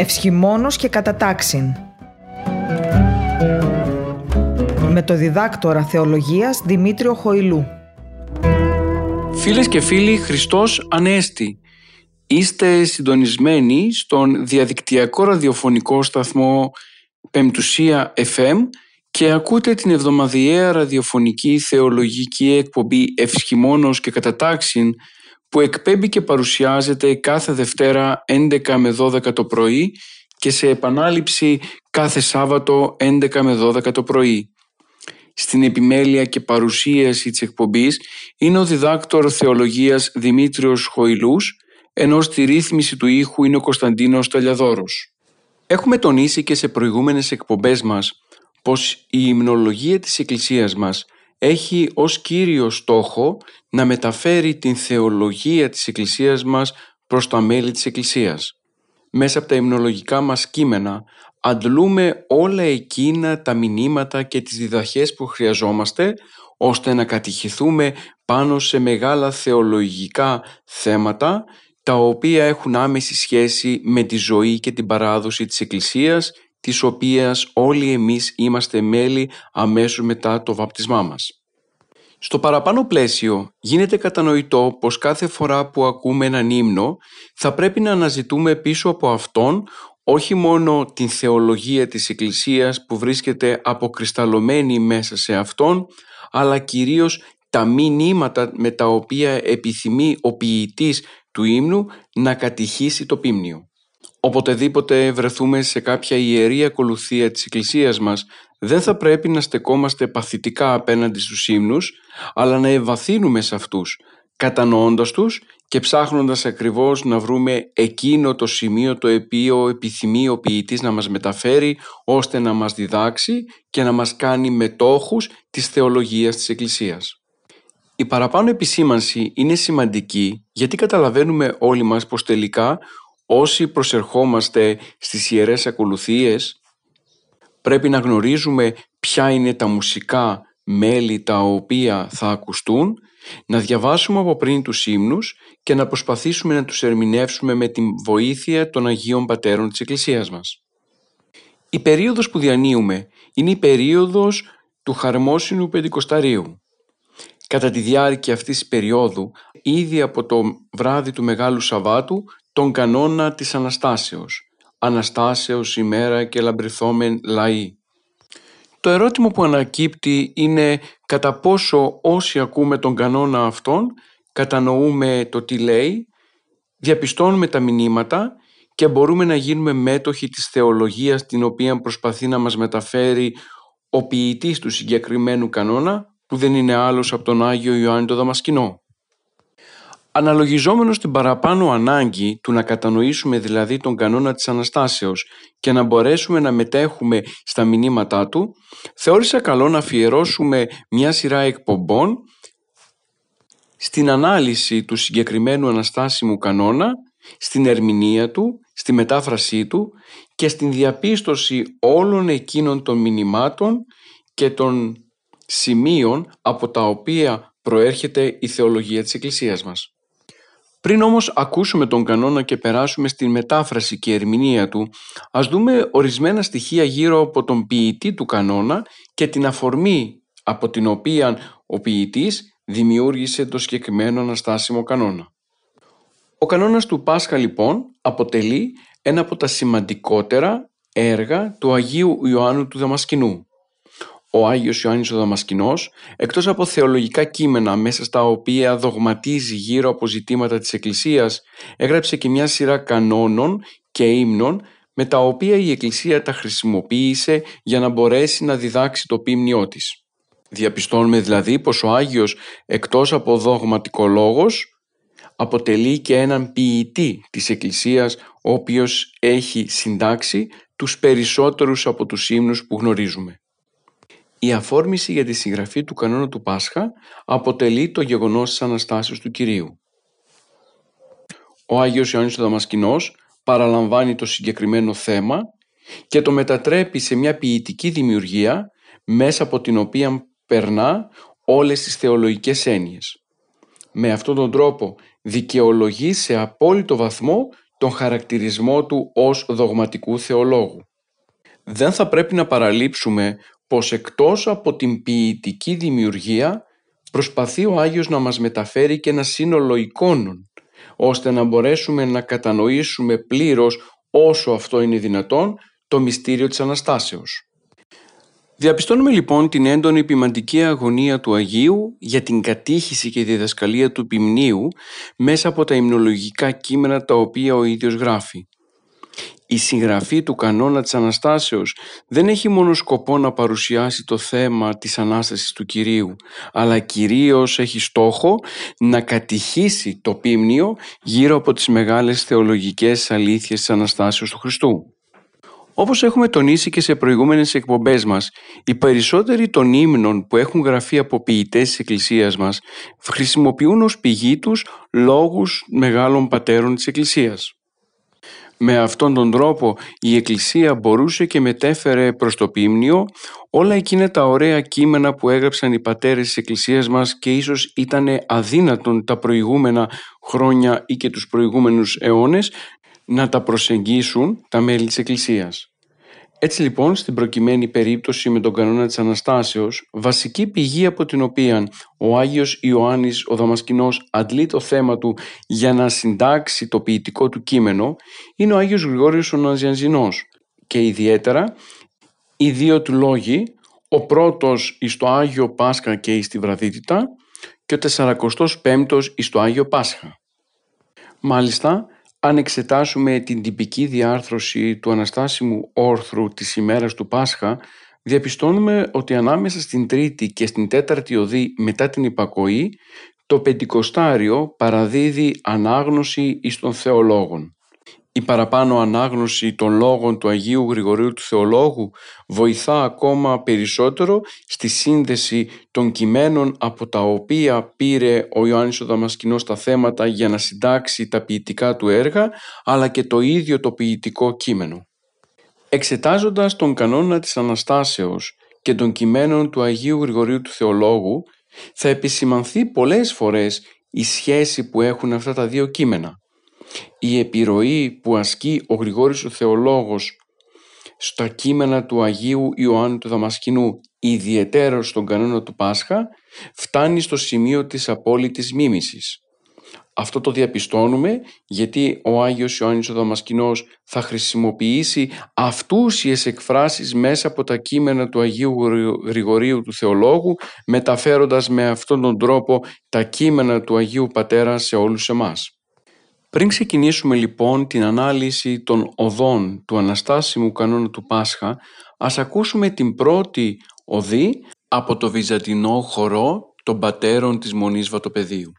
Ευσχημόνος και κατατάξιν. Με το διδάκτορα θεολογίας Δημήτριο Χοηλού. Φίλες και φίλοι, Χριστός Ανέστη. Είστε συντονισμένοι στον διαδικτυακό ραδιοφωνικό σταθμό Πεμπτουσία FM και ακούτε την εβδομαδιαία ραδιοφωνική θεολογική εκπομπή Ευσχημόνος και Κατατάξιν που εκπέμπει και παρουσιάζεται κάθε Δευτέρα 11 με 12 το πρωί και σε επανάληψη κάθε Σάββατο 11 με 12 το πρωί. Στην επιμέλεια και παρουσίαση της εκπομπής είναι ο διδάκτορ θεολογίας Δημήτριος Χοηλούς, ενώ στη ρύθμιση του ήχου είναι ο Κωνσταντίνος Ταλιαδόρος. Έχουμε τονίσει και σε προηγούμενες εκπομπές μας πως η υμνολογία της Εκκλησίας μας έχει ως κύριο στόχο να μεταφέρει την θεολογία της Εκκλησίας μας προς τα μέλη της Εκκλησίας. Μέσα από τα υμνολογικά μας κείμενα αντλούμε όλα εκείνα τα μηνύματα και τις διδαχές που χρειαζόμαστε ώστε να κατηχηθούμε πάνω σε μεγάλα θεολογικά θέματα τα οποία έχουν άμεση σχέση με τη ζωή και την παράδοση της Εκκλησίας της οποίας όλοι εμείς είμαστε μέλη αμέσως μετά το βαπτισμά μας. Στο παραπάνω πλαίσιο γίνεται κατανοητό πως κάθε φορά που ακούμε έναν ύμνο θα πρέπει να αναζητούμε πίσω από αυτόν όχι μόνο την θεολογία της Εκκλησίας που βρίσκεται αποκρισταλωμένη μέσα σε αυτόν αλλά κυρίως τα μηνύματα με τα οποία επιθυμεί ο ποιητής του ύμνου να κατηχήσει το πίμνιο. Οποτεδήποτε βρεθούμε σε κάποια ιερή ακολουθία της Εκκλησίας μας, δεν θα πρέπει να στεκόμαστε παθητικά απέναντι στους ύμνους, αλλά να ευαθύνουμε σε αυτούς, κατανοώντας τους και ψάχνοντας ακριβώς να βρούμε εκείνο το σημείο το οποίο επιθυμεί ο ποιητής να μας μεταφέρει, ώστε να μας διδάξει και να μας κάνει μετόχους της θεολογίας της Εκκλησίας. Η παραπάνω επισήμανση είναι σημαντική γιατί καταλαβαίνουμε όλοι μας πως τελικά όσοι προσερχόμαστε στις ιερές ακολουθίες πρέπει να γνωρίζουμε ποια είναι τα μουσικά μέλη τα οποία θα ακουστούν, να διαβάσουμε από πριν τους ύμνους και να προσπαθήσουμε να τους ερμηνεύσουμε με την βοήθεια των Αγίων Πατέρων της Εκκλησίας μας. Η περίοδος που διανύουμε είναι η περίοδος του χαρμόσυνου Πεντηκοσταρίου. Κατά τη διάρκεια αυτής της περίοδου, ήδη από το βράδυ του Μεγάλου Σαββάτου, τον κανόνα της Αναστάσεως. Αναστάσεως ημέρα και λαμπριθόμεν λαοί. Το ερώτημα που ανακύπτει είναι κατά πόσο όσοι ακούμε τον κανόνα αυτόν κατανοούμε το τι λέει, διαπιστώνουμε τα μηνύματα και μπορούμε να γίνουμε μέτοχοι της θεολογίας την οποία προσπαθεί να μας μεταφέρει ο ποιητής του συγκεκριμένου κανόνα που δεν είναι άλλος από τον Άγιο Ιωάννη το Δαμασκηνό. Αναλογιζόμενος την παραπάνω ανάγκη του να κατανοήσουμε δηλαδή τον κανόνα της Αναστάσεως και να μπορέσουμε να μετέχουμε στα μηνύματά του, θεώρησα καλό να αφιερώσουμε μια σειρά εκπομπών στην ανάλυση του συγκεκριμένου αναστάσιμου κανόνα, στην ερμηνεία του, στη μετάφρασή του και στην διαπίστωση όλων εκείνων των μηνυμάτων και των σημείων από τα οποία προέρχεται η θεολογία της Εκκλησίας μας. Πριν όμως ακούσουμε τον κανόνα και περάσουμε στην μετάφραση και ερμηνεία του, ας δούμε ορισμένα στοιχεία γύρω από τον ποιητή του κανόνα και την αφορμή από την οποία ο ποιητής δημιούργησε το συγκεκριμένο αναστάσιμο κανόνα. Ο κανόνας του Πάσχα λοιπόν αποτελεί ένα από τα σημαντικότερα έργα του Αγίου Ιωάννου του Δαμασκηνού ο Άγιος Ιωάννης ο Δαμασκηνός, εκτός από θεολογικά κείμενα μέσα στα οποία δογματίζει γύρω από ζητήματα της Εκκλησίας, έγραψε και μια σειρά κανόνων και ύμνων με τα οποία η Εκκλησία τα χρησιμοποίησε για να μπορέσει να διδάξει το πίμνιό της. Διαπιστώνουμε δηλαδή πως ο Άγιος εκτός από δογματικό λόγος αποτελεί και έναν ποιητή της Εκκλησίας ο οποίος έχει συντάξει τους περισσότερους από τους ύμνους που γνωρίζουμε. Η αφόρμηση για τη συγγραφή του κανόνα του Πάσχα αποτελεί το γεγονός της Αναστάσεως του Κυρίου. Ο Άγιος Ιωάννης ο Δαμασκηνός παραλαμβάνει το συγκεκριμένο θέμα και το μετατρέπει σε μια ποιητική δημιουργία μέσα από την οποία περνά όλες τις θεολογικές έννοιες. Με αυτόν τον τρόπο δικαιολογεί σε απόλυτο βαθμό τον χαρακτηρισμό του ως δογματικού θεολόγου. Δεν θα πρέπει να παραλείψουμε πως εκτός από την ποιητική δημιουργία προσπαθεί ο Άγιος να μας μεταφέρει και ένα σύνολο εικόνων ώστε να μπορέσουμε να κατανοήσουμε πλήρως όσο αυτό είναι δυνατόν το μυστήριο της Αναστάσεως. Διαπιστώνουμε λοιπόν την έντονη ποιμαντική αγωνία του Αγίου για την κατήχηση και διδασκαλία του ποιμνίου μέσα από τα υμνολογικά κείμενα τα οποία ο ίδιος γράφει. Η συγγραφή του κανόνα της Αναστάσεως δεν έχει μόνο σκοπό να παρουσιάσει το θέμα της Ανάστασης του Κυρίου, αλλά κυρίως έχει στόχο να κατηχήσει το πίμνιο γύρω από τις μεγάλες θεολογικές αλήθειες της Αναστάσεως του Χριστού. Όπως έχουμε τονίσει και σε προηγούμενες εκπομπές μας, οι περισσότεροι των ύμνων που έχουν γραφεί από ποιητές της Εκκλησίας μας χρησιμοποιούν ως πηγή τους λόγους μεγάλων πατέρων της Εκκλησίας. Με αυτόν τον τρόπο η Εκκλησία μπορούσε και μετέφερε προς το πίμνιο όλα εκείνα τα ωραία κείμενα που έγραψαν οι πατέρες της Εκκλησίας μας και ίσως ήταν αδύνατον τα προηγούμενα χρόνια ή και τους προηγούμενους αιώνες να τα προσεγγίσουν τα μέλη της Εκκλησίας. Έτσι λοιπόν στην προκειμένη περίπτωση με τον κανόνα της Αναστάσεως βασική πηγή από την οποία ο Άγιος Ιωάννης ο Δαμασκηνός αντλεί το θέμα του για να συντάξει το ποιητικό του κείμενο είναι ο Άγιος Γρηγόριος ο Ναζιανζινός και ιδιαίτερα οι δύο του λόγοι ο πρώτος εις το Άγιο Πάσχα και εις τη Βραδύτητα και ο 45ος εις το Άγιο Πάσχα. Μάλιστα αν εξετάσουμε την τυπική διάρθρωση του αναστάσιμου όρθρου της ημέρας του Πάσχα, διαπιστώνουμε ότι ανάμεσα στην τρίτη και στην τέταρτη οδή μετά την υπακοή, το πεντηκοστάριο παραδίδει ανάγνωση εις των θεολόγων. Η παραπάνω ανάγνωση των λόγων του Αγίου Γρηγορίου του Θεολόγου βοηθά ακόμα περισσότερο στη σύνδεση των κειμένων από τα οποία πήρε ο Ιωάννης ο Δαμασκηνός τα θέματα για να συντάξει τα ποιητικά του έργα αλλά και το ίδιο το ποιητικό κείμενο. Εξετάζοντας τον κανόνα της Αναστάσεως και των κειμένων του Αγίου Γρηγορίου του Θεολόγου θα επισημανθεί πολλές φορές η σχέση που έχουν αυτά τα δύο κείμενα η επιρροή που ασκεί ο Γρηγόρης ο Θεολόγος στα κείμενα του Αγίου Ιωάννου του Δαμασκηνού ιδιαίτερα στον κανόνα του Πάσχα φτάνει στο σημείο της απόλυτης μίμησης. Αυτό το διαπιστώνουμε γιατί ο Άγιος Ιωάννης ο Δαμασκηνός θα χρησιμοποιήσει αυτούσιες εκφράσεις μέσα από τα κείμενα του Αγίου Γρηγορίου του Θεολόγου μεταφέροντας με αυτόν τον τρόπο τα κείμενα του Αγίου Πατέρα σε όλους εμάς. Πριν ξεκινήσουμε λοιπόν την ανάλυση των οδών του Αναστάσιμου κανόνα του Πάσχα, ας ακούσουμε την πρώτη οδή από το βυζαντινό χορό των πατέρων της Μονής Βατοπεδίου.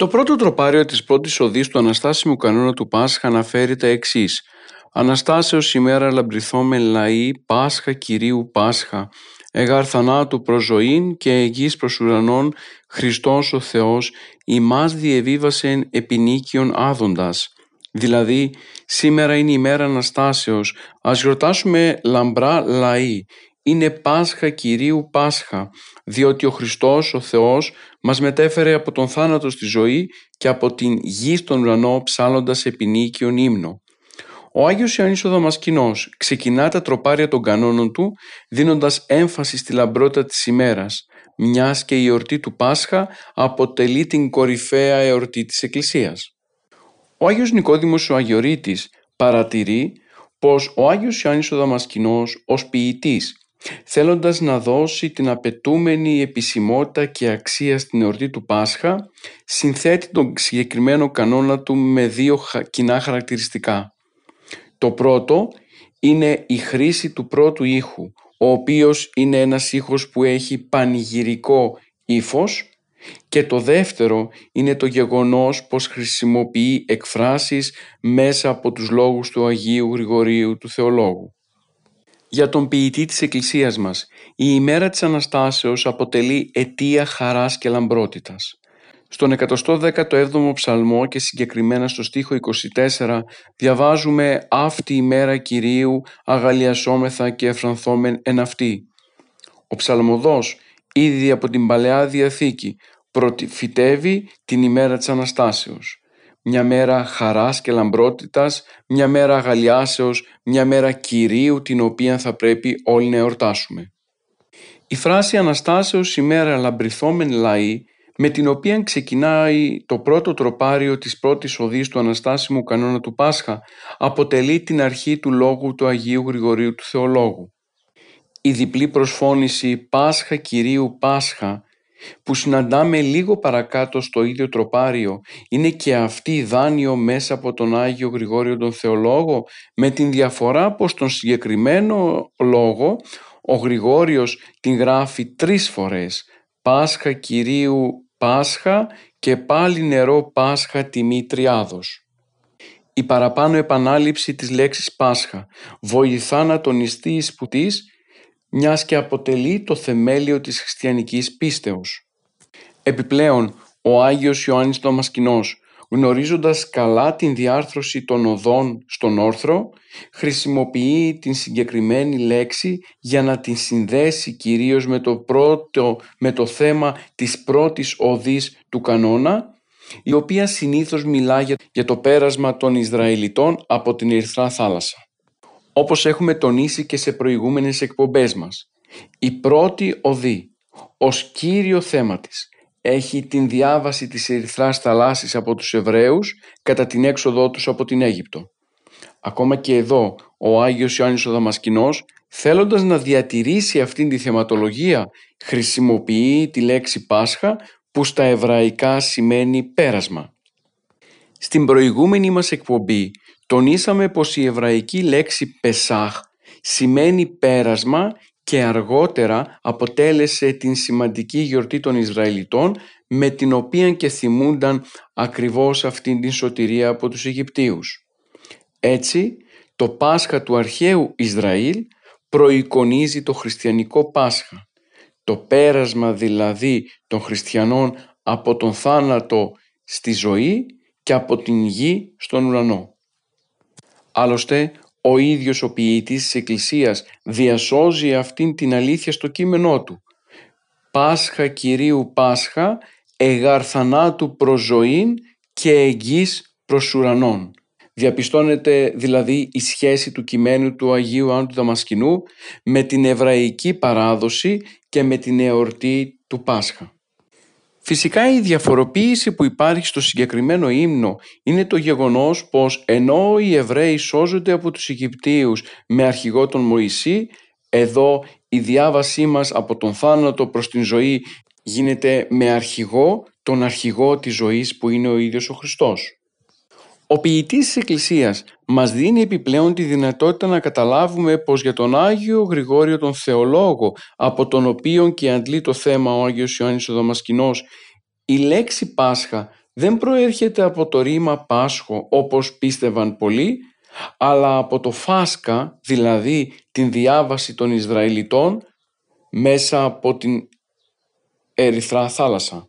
Το πρώτο τροπάριο της πρώτης οδής του Αναστάσιμου κανόνα του Πάσχα αναφέρει τα εξής. «Αναστάσεως ημέρα λαμπριθόμεν λαοί, Πάσχα Κυρίου Πάσχα, εγάρ θανάτου προς ζωήν και εγγύς προς ουρανών, Χριστός ο Θεός, ημάς διεβίβασεν επινίκιον άδοντας». Δηλαδή, σήμερα είναι η μέρα Αναστάσεως, ας γιορτάσουμε λαμπρά λαοί, είναι Πάσχα Κυρίου Πάσχα, διότι ο Χριστός, ο Θεός, μας μετέφερε από τον θάνατο στη ζωή και από την γη στον ουρανό ψάλλοντας επινίκιον ύμνο. Ο Άγιος Ιωάννης ο Δαμασκηνός ξεκινά τα τροπάρια των κανόνων του δίνοντας έμφαση στη λαμπρότητα της ημέρας, μιας και η εορτή του Πάσχα αποτελεί την κορυφαία εορτή της Εκκλησίας. Ο Άγιος Νικόδημος ο Αγιορείτης παρατηρεί πως ο Άγιος Ιωάννης ο Δαμασκηνός ως ποιητής θέλοντας να δώσει την απαιτούμενη επισημότητα και αξία στην εορτή του Πάσχα, συνθέτει τον συγκεκριμένο κανόνα του με δύο κοινά χαρακτηριστικά. Το πρώτο είναι η χρήση του πρώτου ήχου, ο οποίος είναι ένας ήχος που έχει πανηγυρικό ύφος και το δεύτερο είναι το γεγονός πως χρησιμοποιεί εκφράσεις μέσα από τους λόγους του Αγίου Γρηγορίου του Θεολόγου. Για τον ποιητή της Εκκλησίας μας, η ημέρα της Αναστάσεως αποτελεί αιτία χαράς και λαμπρότητας. Στον 117ο ψαλμό και συγκεκριμένα στο στίχο 24 διαβάζουμε «Αυτή η μέρα Κυρίου αγαλιασόμεθα και εφρανθόμεν εν αυτή». Ο ψαλμοδός ήδη από την Παλαιά Διαθήκη προφητεύει την ημέρα της Αναστάσεως μια μέρα χαράς και λαμπρότητας, μια μέρα αγαλιάσεως, μια μέρα Κυρίου την οποία θα πρέπει όλοι να εορτάσουμε. Η φράση «Αναστάσεως ημέρα λαμπριθόμεν λαοί» με την οποία ξεκινάει το πρώτο τροπάριο της πρώτης οδής του Αναστάσιμου κανόνα του Πάσχα αποτελεί την αρχή του λόγου του Αγίου Γρηγορίου του Θεολόγου. Η διπλή προσφώνηση «Πάσχα Κυρίου Πάσχα» που συναντάμε λίγο παρακάτω στο ίδιο τροπάριο είναι και αυτή δάνειο μέσα από τον Άγιο Γρηγόριο τον Θεολόγο με την διαφορά πως τον συγκεκριμένο λόγο ο Γρηγόριος την γράφει τρεις φορές Πάσχα Κυρίου Πάσχα και πάλι νερό Πάσχα τιμή Τριάδος. Η παραπάνω επανάληψη της λέξης Πάσχα βοηθά να τονιστεί η σπουτής μιας και αποτελεί το θεμέλιο της χριστιανικής πίστεως. Επιπλέον, ο Άγιος Ιωάννης Δαμασκηνός, γνωρίζοντας καλά την διάρθρωση των οδών στον όρθρο, χρησιμοποιεί την συγκεκριμένη λέξη για να την συνδέσει κυρίως με το, πρώτο, με το θέμα της πρώτης οδής του κανόνα, η οποία συνήθως μιλά για το πέρασμα των Ισραηλιτών από την Ερυθρά θάλασσα όπως έχουμε τονίσει και σε προηγούμενες εκπομπές μας. Η πρώτη οδή, ως κύριο θέμα της, έχει την διάβαση της ερυθράς θαλάσσης από τους Εβραίους κατά την έξοδό τους από την Αίγυπτο. Ακόμα και εδώ ο Άγιος Ιωάννης ο Δαμασκηνός θέλοντας να διατηρήσει αυτήν τη θεματολογία χρησιμοποιεί τη λέξη Πάσχα που στα εβραϊκά σημαίνει πέρασμα. Στην προηγούμενη μας εκπομπή τονίσαμε πως η εβραϊκή λέξη «πεσάχ» σημαίνει πέρασμα και αργότερα αποτέλεσε την σημαντική γιορτή των Ισραηλιτών με την οποία και θυμούνταν ακριβώς αυτήν την σωτηρία από τους Αιγυπτίους. Έτσι, το Πάσχα του αρχαίου Ισραήλ προεικονίζει το χριστιανικό Πάσχα. Το πέρασμα δηλαδή των χριστιανών από τον θάνατο στη ζωή και από την γη στον ουρανό. Άλλωστε, ο ίδιος ο ποιητής της Εκκλησίας διασώζει αυτήν την αλήθεια στο κείμενό του. «Πάσχα Κυρίου Πάσχα, εγαρθανάτου προς ζωήν και εγγύς προς ουρανών». Διαπιστώνεται δηλαδή η σχέση του κειμένου του Αγίου Άννου του Δαμασκηνού με την εβραϊκή παράδοση και με την εορτή του Πάσχα. Φυσικά η διαφοροποίηση που υπάρχει στο συγκεκριμένο ύμνο είναι το γεγονός πως ενώ οι Εβραίοι σώζονται από τους Αιγυπτίους με αρχηγό τον Μωυσή, εδώ η διάβασή μας από τον θάνατο προς την ζωή γίνεται με αρχηγό τον αρχηγό της ζωής που είναι ο ίδιος ο Χριστός. Ο ποιητής της Εκκλησίας μας δίνει επιπλέον τη δυνατότητα να καταλάβουμε πως για τον Άγιο Γρηγόριο τον Θεολόγο από τον οποίο και αντλεί το θέμα ο Άγιος Ιωάννης ο Δαμασκηνός η λέξη Πάσχα δεν προέρχεται από το ρήμα Πάσχο όπως πίστευαν πολλοί, αλλά από το Φάσκα, δηλαδή την διάβαση των Ισραηλιτών μέσα από την Ερυθρά θάλασσα.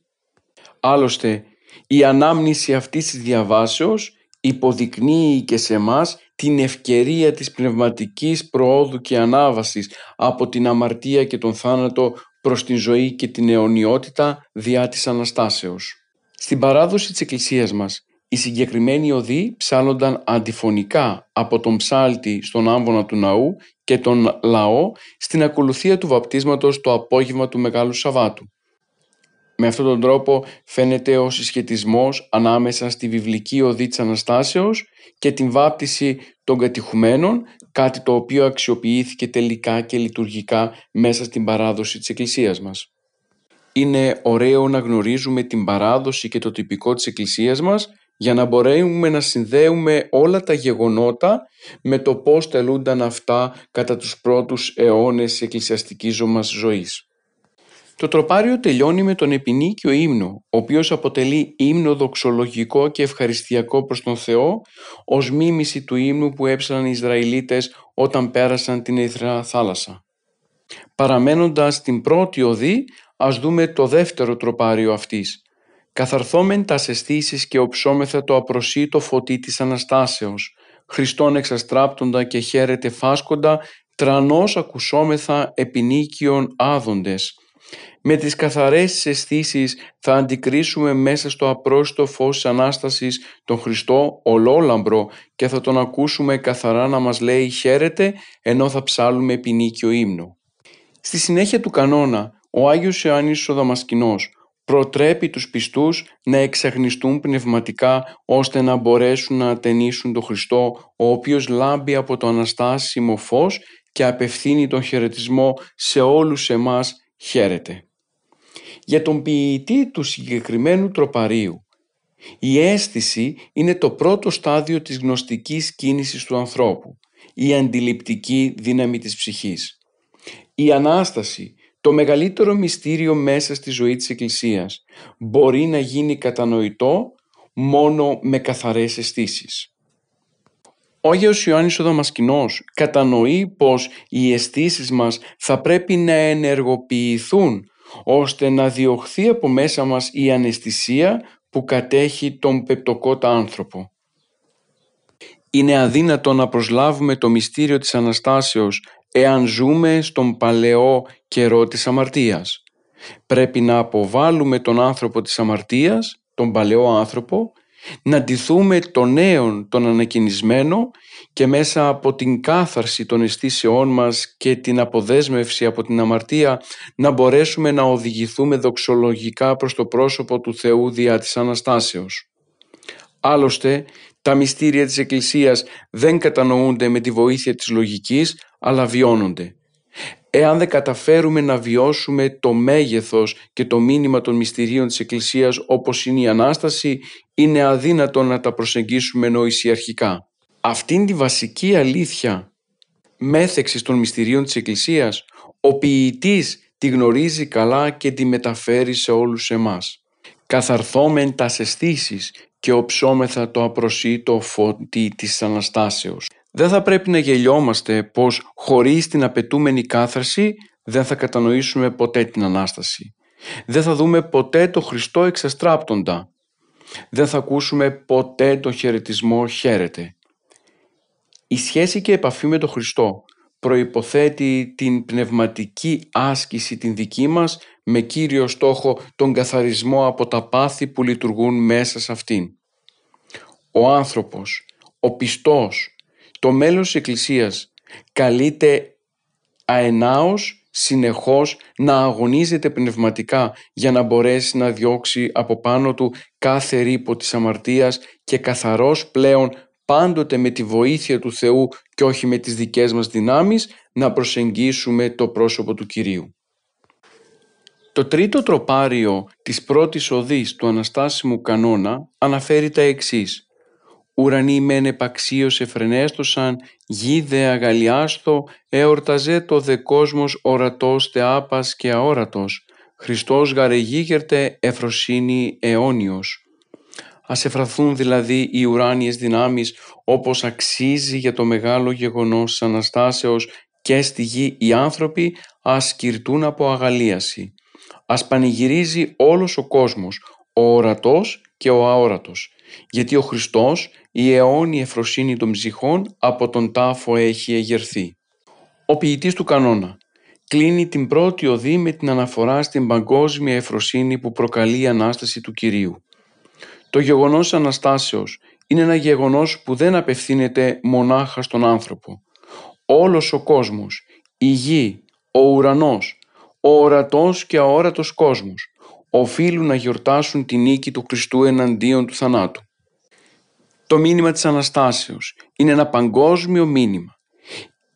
Άλλωστε, η ανάμνηση αυτής της διαβάσεως υποδεικνύει και σε μας την ευκαιρία της πνευματικής προόδου και ανάβασης από την αμαρτία και τον θάνατο προς την ζωή και την αιωνιότητα διά της Αναστάσεως. Στην παράδοση της Εκκλησίας μας, οι συγκεκριμένοι οδοί ψάλλονταν αντιφωνικά από τον ψάλτη στον άμβονα του ναού και τον λαό στην ακολουθία του βαπτίσματος το απόγευμα του Μεγάλου Σαββάτου. Με αυτόν τον τρόπο φαίνεται ο συσχετισμός ανάμεσα στη βιβλική οδή της Αναστάσεως και την βάπτιση των κατηχουμένων, κάτι το οποίο αξιοποιήθηκε τελικά και λειτουργικά μέσα στην παράδοση της Εκκλησίας μας. Είναι ωραίο να γνωρίζουμε την παράδοση και το τυπικό της Εκκλησίας μας για να μπορέσουμε να συνδέουμε όλα τα γεγονότα με το πώς τελούνταν αυτά κατά τους πρώτους αιώνες της εκκλησιαστικής μας ζωής. Το τροπάριο τελειώνει με τον επινίκιο ύμνο, ο οποίος αποτελεί ύμνο δοξολογικό και ευχαριστιακό προς τον Θεό, ως μίμηση του ύμνου που έψαναν οι Ισραηλίτες όταν πέρασαν την Ερυθρά θάλασσα. Παραμένοντας την πρώτη οδή, ας δούμε το δεύτερο τροπάριο αυτής. Καθαρθόμεν τας αισθήσεις και οψόμεθα το απροσίτο φωτί της Αναστάσεως, Χριστόν εξαστράπτοντα και χαίρεται φάσκοντα, τρανός ακουσόμεθα επινίκιον άδοντες, με τις καθαρές αισθήσεις θα αντικρίσουμε μέσα στο απρόστο φως της Ανάστασης τον Χριστό ολόλαμπρο και θα τον ακούσουμε καθαρά να μας λέει χαίρετε ενώ θα ψάλουμε ποινίκιο ύμνο. Στη συνέχεια του κανόνα, ο Άγιος Ιωάννης ο Δαμασκηνός προτρέπει τους πιστούς να εξαγνιστούν πνευματικά ώστε να μπορέσουν να ατενίσουν τον Χριστό ο οποίος λάμπει από το Αναστάσιμο φως και απευθύνει τον χαιρετισμό σε όλους εμάς χαίρετε για τον ποιητή του συγκεκριμένου τροπαρίου. Η αίσθηση είναι το πρώτο στάδιο της γνωστικής κίνησης του ανθρώπου, η αντιληπτική δύναμη της ψυχής. Η Ανάσταση, το μεγαλύτερο μυστήριο μέσα στη ζωή της Εκκλησίας, μπορεί να γίνει κατανοητό μόνο με καθαρές αισθήσεις. Ο Άγιος Ιωάννης ο Δαμασκηνός κατανοεί πως οι αισθήσεις μας θα πρέπει να ενεργοποιηθούν ώστε να διωχθεί από μέσα μας η αναισθησία που κατέχει τον πεπτοκότα άνθρωπο. Είναι αδύνατο να προσλάβουμε το μυστήριο της Αναστάσεως εάν ζούμε στον παλαιό καιρό της αμαρτίας. Πρέπει να αποβάλουμε τον άνθρωπο της αμαρτίας, τον παλαιό άνθρωπο, να ντυθούμε τον νέον, τον ανακοινισμένο και μέσα από την κάθαρση των αισθήσεών μας και την αποδέσμευση από την αμαρτία να μπορέσουμε να οδηγηθούμε δοξολογικά προς το πρόσωπο του Θεού διά της Αναστάσεως. Άλλωστε, τα μυστήρια της Εκκλησίας δεν κατανοούνται με τη βοήθεια της λογικής, αλλά βιώνονται. Εάν δεν καταφέρουμε να βιώσουμε το μέγεθος και το μήνυμα των μυστηρίων της Εκκλησίας όπως είναι η Ανάσταση, είναι αδύνατο να τα προσεγγίσουμε νοησιαρχικά. Αυτήν τη βασική αλήθεια μέθεξης των μυστηρίων της Εκκλησίας, ο ποιητής τη γνωρίζει καλά και τη μεταφέρει σε όλους εμάς. Καθαρθόμεν τας αισθήσεις και οψόμεθα το απροσίτο φωτί της Αναστάσεως. Δεν θα πρέπει να γελιόμαστε πως χωρίς την απαιτούμενη κάθαρση δεν θα κατανοήσουμε ποτέ την Ανάσταση. Δεν θα δούμε ποτέ το Χριστό εξαστράπτοντα. Δεν θα ακούσουμε ποτέ το χαιρετισμό χαίρεται. Η σχέση και επαφή με τον Χριστό προϋποθέτει την πνευματική άσκηση την δική μας με κύριο στόχο τον καθαρισμό από τα πάθη που λειτουργούν μέσα σε αυτήν. Ο άνθρωπος, ο πιστός, το μέλος της Εκκλησίας καλείται αενάως συνεχώς να αγωνίζεται πνευματικά για να μπορέσει να διώξει από πάνω του κάθε ρήπο της αμαρτίας και καθαρός πλέον πάντοτε με τη βοήθεια του Θεού και όχι με τις δικές μας δυνάμεις να προσεγγίσουμε το πρόσωπο του Κυρίου. Το τρίτο τροπάριο της πρώτης οδής του Αναστάσιμου κανόνα αναφέρει τα εξής Ουρανοί μεν επαξίως εφρενέστοσαν, γη δε αγαλιάστο, εορταζέ το δε κόσμος ορατός τε άπας και αόρατος. Χριστός γαρεγίγερτε εφροσύνη αιώνιος. Ας εφραθούν δηλαδή οι ουράνιες δυνάμεις όπως αξίζει για το μεγάλο γεγονός της Αναστάσεως και στη γη οι άνθρωποι ας κυρτούν από αγαλίαση. Ας πανηγυρίζει όλος ο κόσμος, ο ορατός και ο αόρατος, γιατί ο Χριστός η αιώνια εφροσύνη των ψυχών από τον τάφο έχει εγερθεί. Ο ποιητής του κανόνα κλείνει την πρώτη οδή με την αναφορά στην παγκόσμια εφροσύνη που προκαλεί η Ανάσταση του Κυρίου. Το γεγονός Αναστάσεως είναι ένα γεγονός που δεν απευθύνεται μονάχα στον άνθρωπο. Όλος ο κόσμος, η γη, ο ουρανός, ο ορατός και αόρατος κόσμος οφείλουν να γιορτάσουν την νίκη του Χριστού εναντίον του θανάτου. Το μήνυμα της Αναστάσεως είναι ένα παγκόσμιο μήνυμα.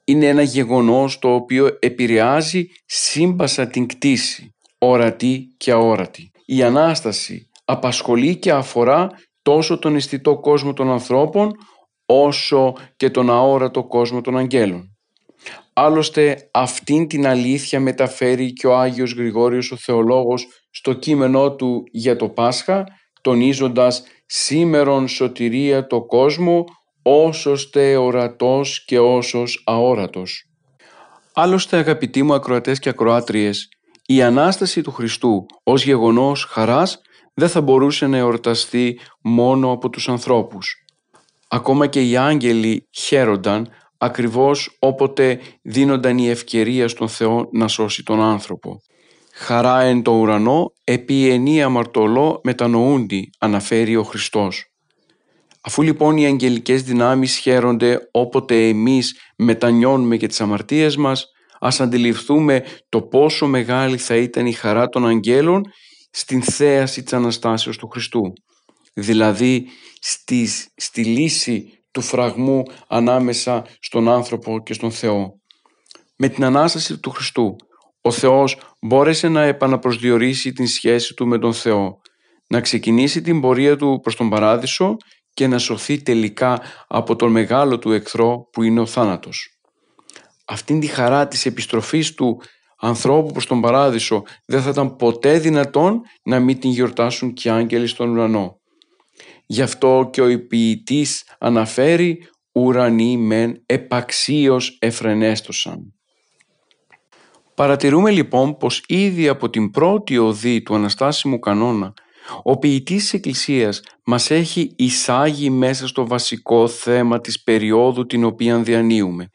Είναι ένα γεγονός το οποίο επηρεάζει σύμπασα την κτήση, ορατή και αόρατη. Η Ανάσταση απασχολεί και αφορά τόσο τον αισθητό κόσμο των ανθρώπων όσο και τον αόρατο κόσμο των αγγέλων. Άλλωστε αυτήν την αλήθεια μεταφέρει και ο Άγιος Γρηγόριος ο Θεολόγος στο κείμενό του για το Πάσχα τονίζοντας «Σήμερον σωτηρία το κόσμο όσος τε ορατός και όσος αόρατος». Άλλωστε αγαπητοί μου ακροατές και ακροάτριες, η Ανάσταση του Χριστού ως γεγονός χαράς δεν θα μπορούσε να εορταστεί μόνο από τους ανθρώπους. Ακόμα και οι άγγελοι χαίρονταν ακριβώς όποτε δίνονταν η ευκαιρία στον Θεό να σώσει τον άνθρωπο. «Χαρά εν το ουρανό, επί ενία αμαρτωλό μετανοούντι», αναφέρει ο Χριστός. Αφού λοιπόν οι αγγελικές δυνάμεις χαίρονται όποτε εμείς μετανιώνουμε για τις αμαρτίες μας, ας αντιληφθούμε το πόσο μεγάλη θα ήταν η χαρά των αγγέλων στην θέαση της Αναστάσεως του Χριστού. Δηλαδή στη, στη λύση του φραγμού ανάμεσα στον άνθρωπο και στον Θεό. Με την Ανάσταση του Χριστού, ο Θεός μπόρεσε να επαναπροσδιορίσει την σχέση του με τον Θεό, να ξεκινήσει την πορεία του προς τον Παράδεισο και να σωθεί τελικά από τον μεγάλο του εχθρό που είναι ο θάνατος. Αυτήν τη χαρά της επιστροφής του ανθρώπου προς τον Παράδεισο δεν θα ήταν ποτέ δυνατόν να μην την γιορτάσουν και οι άγγελοι στον ουρανό. Γι' αυτό και ο ποιητής αναφέρει «ουρανοί μεν επαξίως εφρενέστοσαν». Παρατηρούμε λοιπόν πως ήδη από την πρώτη οδή του Αναστάσιμου κανόνα ο ποιητής της Εκκλησίας μας έχει εισάγει μέσα στο βασικό θέμα της περίοδου την οποία διανύουμε.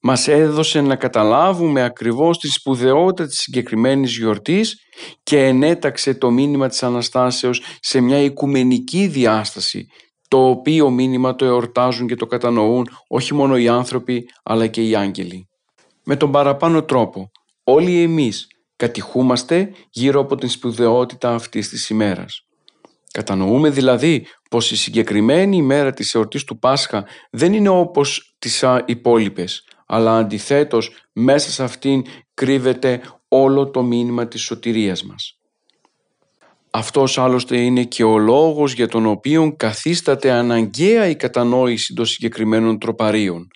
Μας έδωσε να καταλάβουμε ακριβώς τη σπουδαιότητα της συγκεκριμένης γιορτής και ενέταξε το μήνυμα της Αναστάσεως σε μια οικουμενική διάσταση το οποίο μήνυμα το εορτάζουν και το κατανοούν όχι μόνο οι άνθρωποι αλλά και οι άγγελοι. Με τον παραπάνω τρόπο όλοι εμείς κατηχούμαστε γύρω από την σπουδαιότητα αυτής της ημέρας. Κατανοούμε δηλαδή πως η συγκεκριμένη ημέρα της εορτής του Πάσχα δεν είναι όπως τις υπόλοιπες, αλλά αντιθέτως μέσα σε αυτήν κρύβεται όλο το μήνυμα της σωτηρίας μας. Αυτός άλλωστε είναι και ο λόγος για τον οποίο καθίσταται αναγκαία η κατανόηση των συγκεκριμένων τροπαρίων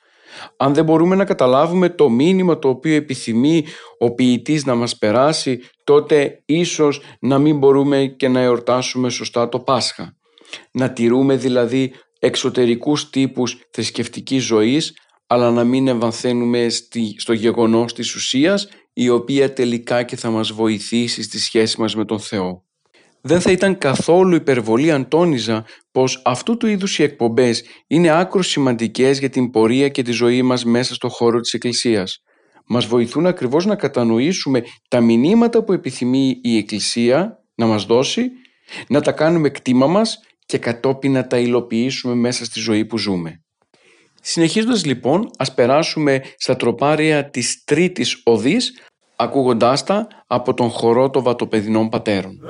αν δεν μπορούμε να καταλάβουμε το μήνυμα το οποίο επιθυμεί ο ποιητής να μας περάσει, τότε ίσως να μην μπορούμε και να εορτάσουμε σωστά το Πάσχα. Να τηρούμε δηλαδή εξωτερικούς τύπους θρησκευτικής ζωής, αλλά να μην εμβαθαίνουμε στο γεγονός της ουσίας, η οποία τελικά και θα μας βοηθήσει στη σχέση μας με τον Θεό. Δεν θα ήταν καθόλου υπερβολή αν τόνιζα πως αυτού του είδους οι εκπομπές είναι άκρο σημαντικές για την πορεία και τη ζωή μας μέσα στο χώρο της Εκκλησίας. Μας βοηθούν ακριβώς να κατανοήσουμε τα μηνύματα που επιθυμεί η Εκκλησία να μας δώσει, να τα κάνουμε κτήμα μας και κατόπιν να τα υλοποιήσουμε μέσα στη ζωή που ζούμε. Συνεχίζοντας λοιπόν, ας περάσουμε στα τροπάρια της τρίτης οδής ακούγοντάς τα από τον χορό των βατοπεδινών πατέρων.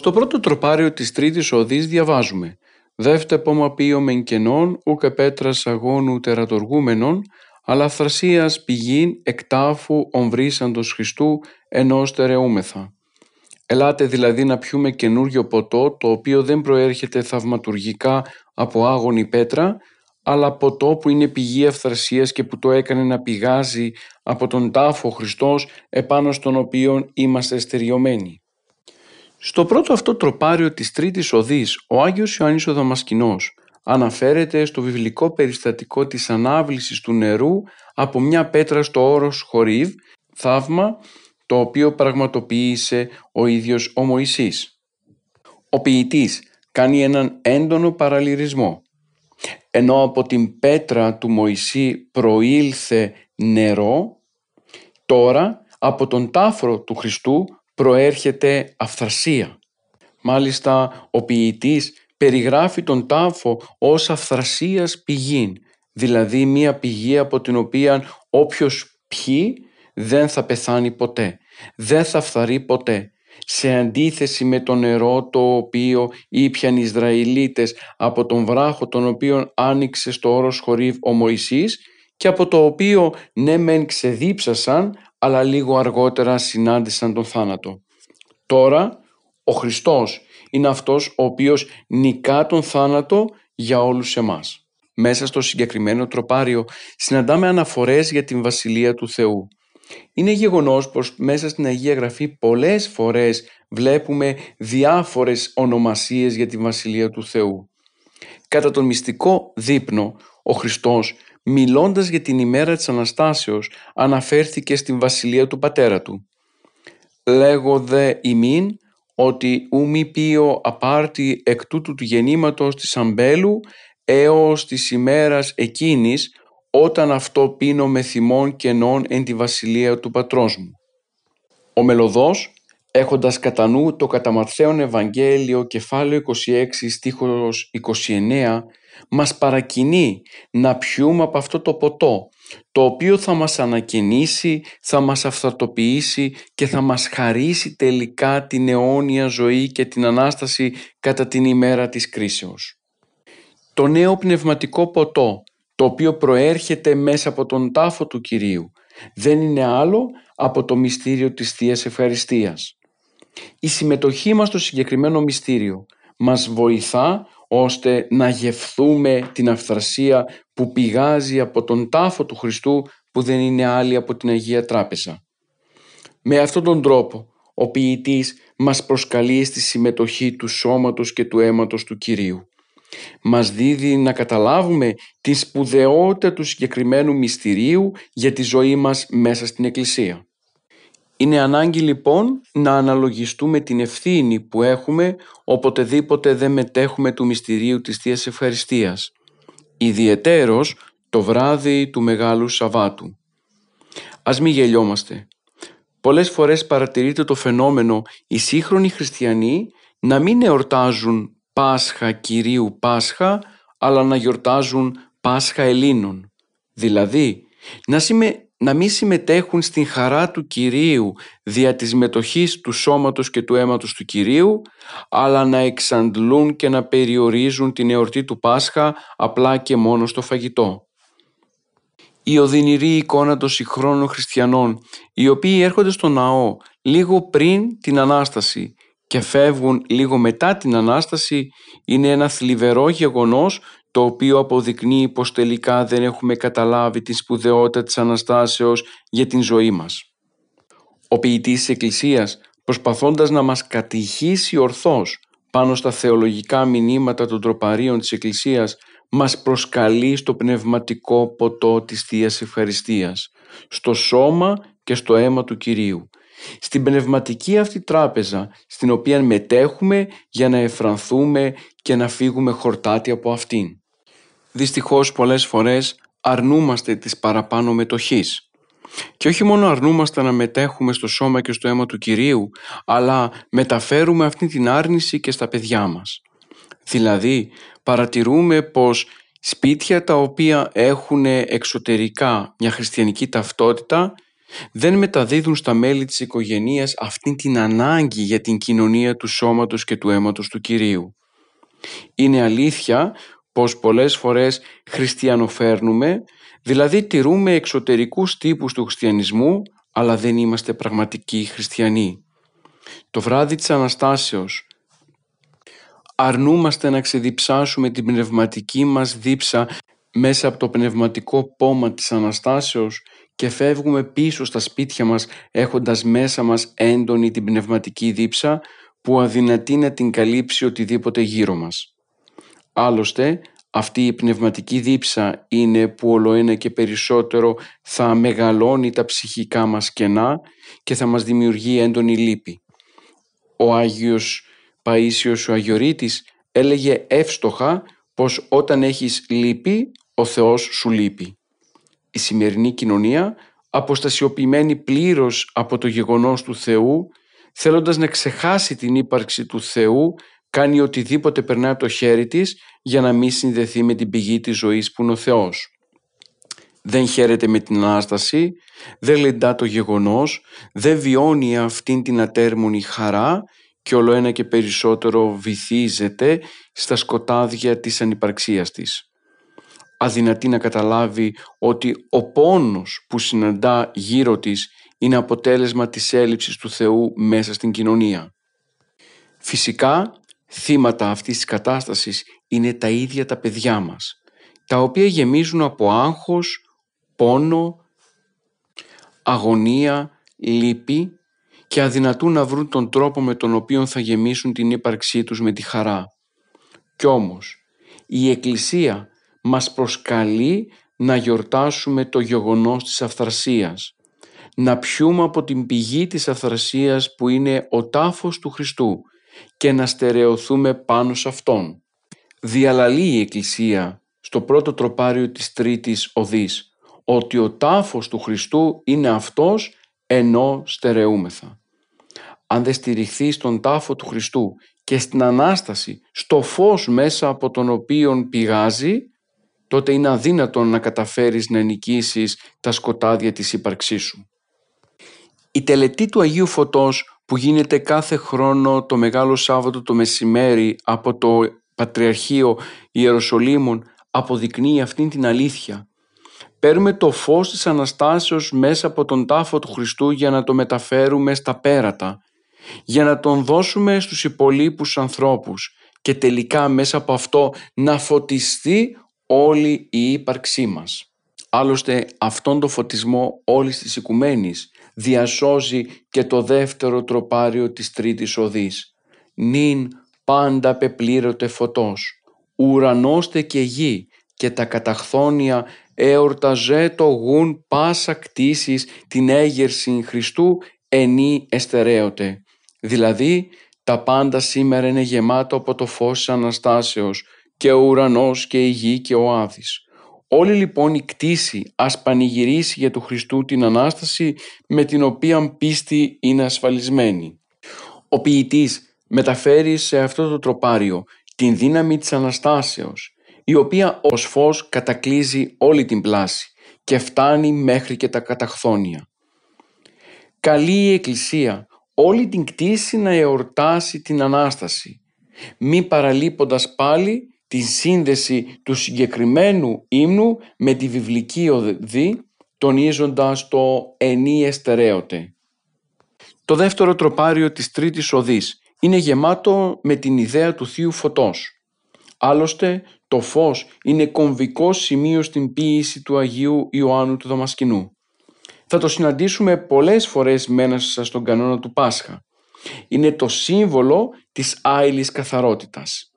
Στο πρώτο τροπάριο της τρίτης οδής διαβάζουμε «Δεύτε πόμα ποιο μεν κενών, ούκ πέτρας αγώνου τερατοργούμενων, αλλά θρασίας πηγήν εκτάφου ομβρίσαντος Χριστού ενός τερεούμεθα». Ελάτε δηλαδή να πιούμε καινούριο ποτό το οποίο δεν προέρχεται θαυματουργικά από άγωνη πέτρα αλλά ποτό που είναι πηγή αυθρασίας και που το έκανε να πηγάζει από τον τάφο Χριστός επάνω στον οποίο είμαστε στεριωμένοι. Στο πρώτο αυτό τροπάριο της τρίτης οδής, ο Άγιος Ιωάννης ο Δαμασκηνός αναφέρεται στο βιβλικό περιστατικό της ανάβλησης του νερού από μια πέτρα στο όρος Χορίβ, θαύμα το οποίο πραγματοποίησε ο ίδιος ο Μωυσής. Ο ποιητής κάνει έναν έντονο παραλυρισμό. Ενώ από την πέτρα του Μωυσή προήλθε νερό, τώρα από τον τάφρο του Χριστού προέρχεται αυθρασία. Μάλιστα ο ποιητής περιγράφει τον τάφο ως αυθρασίας πηγήν, δηλαδή μία πηγή από την οποία όποιος πιει δεν θα πεθάνει ποτέ, δεν θα φθαρεί ποτέ. Σε αντίθεση με το νερό το οποίο ήπιαν οι Ισραηλίτες από τον βράχο τον οποίο άνοιξε στο όρος χωρίβ ο Μωυσής και από το οποίο ναι μεν ξεδίψασαν αλλά λίγο αργότερα συνάντησαν τον θάνατο. Τώρα ο Χριστός είναι αυτός ο οποίος νικά τον θάνατο για όλους εμάς. Μέσα στο συγκεκριμένο τροπάριο συναντάμε αναφορές για την Βασιλεία του Θεού. Είναι γεγονός πως μέσα στην Αγία Γραφή πολλές φορές βλέπουμε διάφορες ονομασίες για την Βασιλεία του Θεού. Κατά τον μυστικό δείπνο, ο Χριστός μιλώντας για την ημέρα της Αναστάσεως αναφέρθηκε στην βασιλεία του πατέρα του. «Λέγω δε ημίν ότι ου μη πίο απάρτη εκ τούτου του γεννήματος της αμπέλου έως της ημέρας εκείνης όταν αυτό πίνω με θυμών κενών εν τη βασιλεία του πατρός μου». Ο Μελωδός έχοντας κατά νου το κατά Ματθαίον Ευαγγέλιο κεφάλαιο 26 στίχος 29 μας παρακινεί να πιούμε από αυτό το ποτό το οποίο θα μας ανακαινήσει, θα μας αυθαρτοποιήσει και θα μας χαρίσει τελικά την αιώνια ζωή και την Ανάσταση κατά την ημέρα της κρίσεως. Το νέο πνευματικό ποτό το οποίο προέρχεται μέσα από τον τάφο του Κυρίου δεν είναι άλλο από το μυστήριο της Θείας Ευχαριστίας. Η συμμετοχή μας στο συγκεκριμένο μυστήριο μας βοηθά ώστε να γευθούμε την αυθρασία που πηγάζει από τον τάφο του Χριστού που δεν είναι άλλη από την Αγία Τράπεζα. Με αυτόν τον τρόπο ο ποιητής μας προσκαλεί στη συμμετοχή του σώματος και του αίματος του Κυρίου. Μας δίδει να καταλάβουμε τη σπουδαιότητα του συγκεκριμένου μυστηρίου για τη ζωή μας μέσα στην Εκκλησία. Είναι ανάγκη λοιπόν να αναλογιστούμε την ευθύνη που έχουμε οποτεδήποτε δεν μετέχουμε του μυστηρίου της Θείας Ευχαριστίας. Ιδιαιτέρως το βράδυ του Μεγάλου Σαββάτου. Ας μην γελιόμαστε. Πολλές φορές παρατηρείται το φαινόμενο οι σύγχρονοι χριστιανοί να μην εορτάζουν Πάσχα Κυρίου Πάσχα αλλά να γιορτάζουν Πάσχα Ελλήνων. Δηλαδή να, συμμε... να μην συμμετέχουν στην χαρά του Κυρίου δια της μετοχής του σώματος και του αίματος του Κυρίου αλλά να εξαντλούν και να περιορίζουν την εορτή του Πάσχα απλά και μόνο στο φαγητό. Η οδυνηρή εικόνα των συγχρόνων χριστιανών, οι οποίοι έρχονται στο ναό λίγο πριν την Ανάσταση και φεύγουν λίγο μετά την Ανάσταση, είναι ένα θλιβερό γεγονός το οποίο αποδεικνύει πως τελικά δεν έχουμε καταλάβει τη σπουδαιότητα της Αναστάσεως για την ζωή μας. Ο ποιητής της Εκκλησίας, προσπαθώντας να μας κατηχήσει ορθώς πάνω στα θεολογικά μηνύματα των τροπαρίων της Εκκλησίας, μας προσκαλεί στο πνευματικό ποτό της Θείας Ευχαριστίας, στο σώμα και στο αίμα του Κυρίου. Στην πνευματική αυτή τράπεζα, στην οποία μετέχουμε για να εφρανθούμε και να φύγουμε χορτάτη από αυτήν. Δυστυχώς πολλές φορές αρνούμαστε της παραπάνω μετοχής. Και όχι μόνο αρνούμαστε να μετέχουμε στο σώμα και στο αίμα του Κυρίου, αλλά μεταφέρουμε αυτή την άρνηση και στα παιδιά μας. Δηλαδή παρατηρούμε πως σπίτια τα οποία έχουν εξωτερικά μια χριστιανική ταυτότητα δεν μεταδίδουν στα μέλη της οικογένειας αυτήν την ανάγκη για την κοινωνία του σώματος και του αίματος του Κυρίου. Είναι αλήθεια πως πολλές φορές χριστιανοφέρνουμε, δηλαδή τηρούμε εξωτερικούς τύπους του χριστιανισμού, αλλά δεν είμαστε πραγματικοί χριστιανοί. Το βράδυ της Αναστάσεως, αρνούμαστε να ξεδιψάσουμε την πνευματική μας δίψα μέσα από το πνευματικό πόμα της Αναστάσεως και φεύγουμε πίσω στα σπίτια μας έχοντας μέσα μας έντονη την πνευματική δίψα που αδυνατεί να την καλύψει οτιδήποτε γύρω μας. Άλλωστε, αυτή η πνευματική δίψα είναι που όλο και περισσότερο θα μεγαλώνει τα ψυχικά μας κενά και θα μας δημιουργεί έντονη λύπη. Ο Άγιος Παΐσιος ο Αγιορείτης έλεγε εύστοχα πως όταν έχεις λύπη, ο Θεός σου λείπει. Η σημερινή κοινωνία, αποστασιοποιημένη πλήρως από το γεγονός του Θεού, θέλοντας να ξεχάσει την ύπαρξη του Θεού, κάνει οτιδήποτε περνάει από το χέρι της για να μην συνδεθεί με την πηγή της ζωής που είναι ο Θεός. Δεν χαίρεται με την Ανάσταση, δεν λεντά το γεγονός, δεν βιώνει αυτήν την ατέρμονη χαρά και όλο ένα και περισσότερο βυθίζεται στα σκοτάδια της ανυπαρξίας της. Αδυνατή να καταλάβει ότι ο πόνος που συναντά γύρω της είναι αποτέλεσμα της έλλειψης του Θεού μέσα στην κοινωνία. Φυσικά, θύματα αυτής της κατάστασης είναι τα ίδια τα παιδιά μας, τα οποία γεμίζουν από άγχος, πόνο, αγωνία, λύπη και αδυνατούν να βρουν τον τρόπο με τον οποίο θα γεμίσουν την ύπαρξή τους με τη χαρά. Κι όμως, η Εκκλησία μας προσκαλεί να γιορτάσουμε το γεγονός της αυθρασίας, να πιούμε από την πηγή της αυθρασίας που είναι ο τάφος του Χριστού και να στερεωθούμε πάνω σε Αυτόν. Διαλαλεί η Εκκλησία στο πρώτο τροπάριο της Τρίτης Οδής ότι ο τάφος του Χριστού είναι αυτός ενώ στερεούμεθα αν δεν στηριχθεί στον τάφο του Χριστού και στην Ανάσταση, στο φως μέσα από τον οποίο πηγάζει, τότε είναι αδύνατον να καταφέρεις να νικήσεις τα σκοτάδια της ύπαρξής σου. Η τελετή του Αγίου Φωτός που γίνεται κάθε χρόνο το Μεγάλο Σάββατο το μεσημέρι από το Πατριαρχείο Ιεροσολύμων αποδεικνύει αυτήν την αλήθεια. Παίρνουμε το φως της Αναστάσεως μέσα από τον τάφο του Χριστού για να το μεταφέρουμε στα πέρατα για να τον δώσουμε στους υπολείπους ανθρώπους και τελικά μέσα από αυτό να φωτιστεί όλη η ύπαρξή μας. Άλλωστε αυτόν τον φωτισμό όλης της οικουμένης διασώζει και το δεύτερο τροπάριο της τρίτης οδής. Νην πάντα πεπλήρωτε φωτός, ουρανώστε και γη και τα καταχθόνια εορταζέ το γουν πάσα κτήσεις την έγερση Χριστού ενή εστερέωτε. Δηλαδή τα πάντα σήμερα είναι γεμάτο από το φως της Αναστάσεως και ο ουρανός και η γη και ο Άδης. Όλη λοιπόν η κτήση ας πανηγυρίσει για του Χριστού την Ανάσταση με την οποία πίστη είναι ασφαλισμένη. Ο ποιητής μεταφέρει σε αυτό το τροπάριο την δύναμη της Αναστάσεως η οποία ως φως κατακλίζει όλη την πλάση και φτάνει μέχρι και τα καταχθόνια. Καλή η Εκκλησία όλη την κτήση να εορτάσει την Ανάσταση, μη παραλείποντας πάλι τη σύνδεση του συγκεκριμένου ύμνου με τη βιβλική οδή, τονίζοντας το «ενή εστερέωτε». Το δεύτερο τροπάριο της τρίτης οδής είναι γεμάτο με την ιδέα του Θείου Φωτός. Άλλωστε, το φως είναι κομβικό σημείο στην ποίηση του Αγίου Ιωάννου του Δαμασκηνού. Θα το συναντήσουμε πολλές φορές μέσα στον κανόνα του Πάσχα. Είναι το σύμβολο της άειλης καθαρότητας.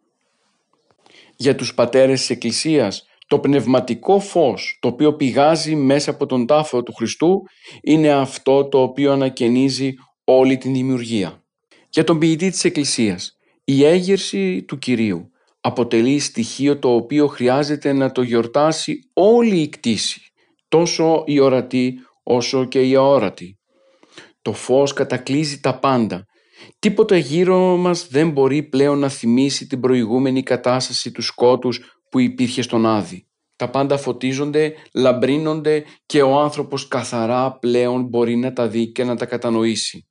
Για τους πατέρες της Εκκλησίας, το πνευματικό φως το οποίο πηγάζει μέσα από τον τάφο του Χριστού είναι αυτό το οποίο ανακαινίζει όλη την δημιουργία. Για τον ποιητή της Εκκλησίας, η έγερση του Κυρίου αποτελεί στοιχείο το οποίο χρειάζεται να το γιορτάσει όλη η κτήση, τόσο η ορατή όσο και η αόρατη. Το φως κατακλείζει τα πάντα. Τίποτα γύρω μας δεν μπορεί πλέον να θυμίσει την προηγούμενη κατάσταση του σκότους που υπήρχε στον Άδη. Τα πάντα φωτίζονται, λαμπρίνονται και ο άνθρωπος καθαρά πλέον μπορεί να τα δει και να τα κατανοήσει.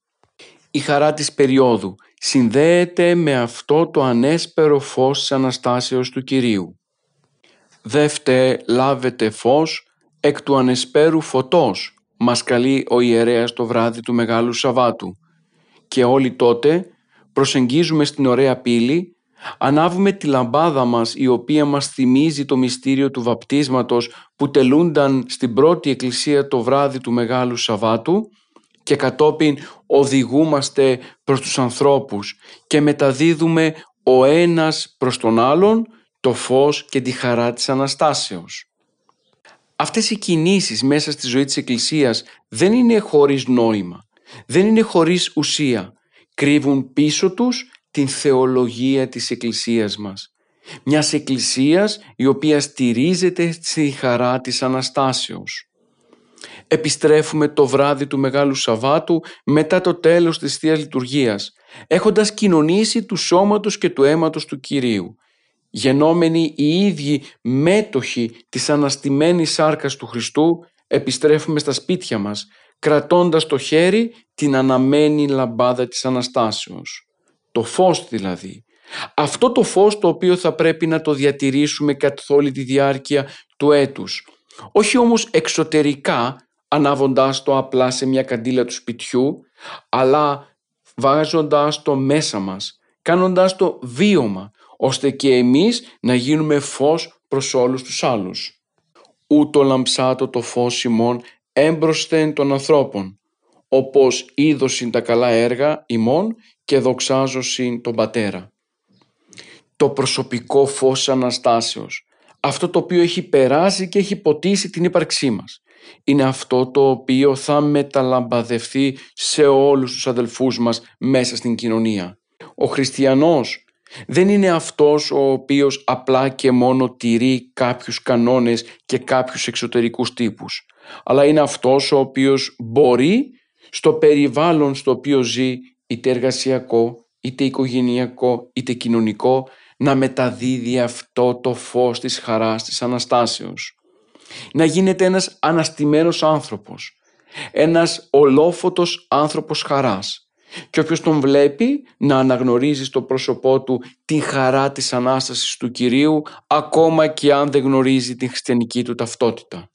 Η χαρά της περίοδου συνδέεται με αυτό το ανέσπερο φως της Αναστάσεως του Κυρίου. Δεύτε λάβετε φως εκ του ανεσπέρου φωτός μας καλεί ο ιερέας το βράδυ του Μεγάλου Σαββάτου και όλοι τότε προσεγγίζουμε στην ωραία πύλη, ανάβουμε τη λαμπάδα μας η οποία μας θυμίζει το μυστήριο του βαπτίσματος που τελούνταν στην πρώτη εκκλησία το βράδυ του Μεγάλου Σαββάτου και κατόπιν οδηγούμαστε προς τους ανθρώπους και μεταδίδουμε ο ένας προς τον άλλον το φως και τη χαρά της Αναστάσεως. Αυτές οι κινήσεις μέσα στη ζωή της Εκκλησίας δεν είναι χωρίς νόημα, δεν είναι χωρίς ουσία. Κρύβουν πίσω τους την θεολογία της Εκκλησίας μας. Μιας Εκκλησίας η οποία στηρίζεται στη χαρά της Αναστάσεως. Επιστρέφουμε το βράδυ του Μεγάλου Σαββάτου μετά το τέλος της Θείας Λειτουργίας, έχοντας κοινωνήσει του σώματος και του αίματος του Κυρίου γενόμενοι οι ίδιοι μέτοχοι της αναστημένης σάρκας του Χριστού, επιστρέφουμε στα σπίτια μας, κρατώντας το χέρι την αναμένη λαμπάδα της Αναστάσεως. Το φως δηλαδή. Αυτό το φως το οποίο θα πρέπει να το διατηρήσουμε καθ' όλη τη διάρκεια του έτους. Όχι όμως εξωτερικά, ανάβοντάς το απλά σε μια καντήλα του σπιτιού, αλλά βάζοντάς το μέσα μας, κάνοντάς το βίωμα, ώστε και εμείς να γίνουμε φως προς όλους τους άλλους. Ούτω λαμψάτο το φως ημών έμπροσθεν των ανθρώπων, όπως είδωσιν τα καλά έργα ημών και δοξάζωσιν τον Πατέρα. Το προσωπικό φως Αναστάσεως, αυτό το οποίο έχει περάσει και έχει ποτίσει την ύπαρξή μας, είναι αυτό το οποίο θα μεταλαμπαδευτεί σε όλους τους αδελφούς μας μέσα στην κοινωνία. Ο χριστιανός δεν είναι αυτός ο οποίος απλά και μόνο τηρεί κάποιους κανόνες και κάποιους εξωτερικούς τύπους, αλλά είναι αυτός ο οποίος μπορεί στο περιβάλλον στο οποίο ζει, είτε εργασιακό, είτε οικογενειακό, είτε κοινωνικό, να μεταδίδει αυτό το φως της χαράς της Αναστάσεως. Να γίνεται ένας αναστημένος άνθρωπος, ένας ολόφωτος άνθρωπος χαράς, και όποιος τον βλέπει να αναγνωρίζει στο πρόσωπό του την χαρά της Ανάστασης του Κυρίου ακόμα και αν δεν γνωρίζει την χριστιανική του ταυτότητα.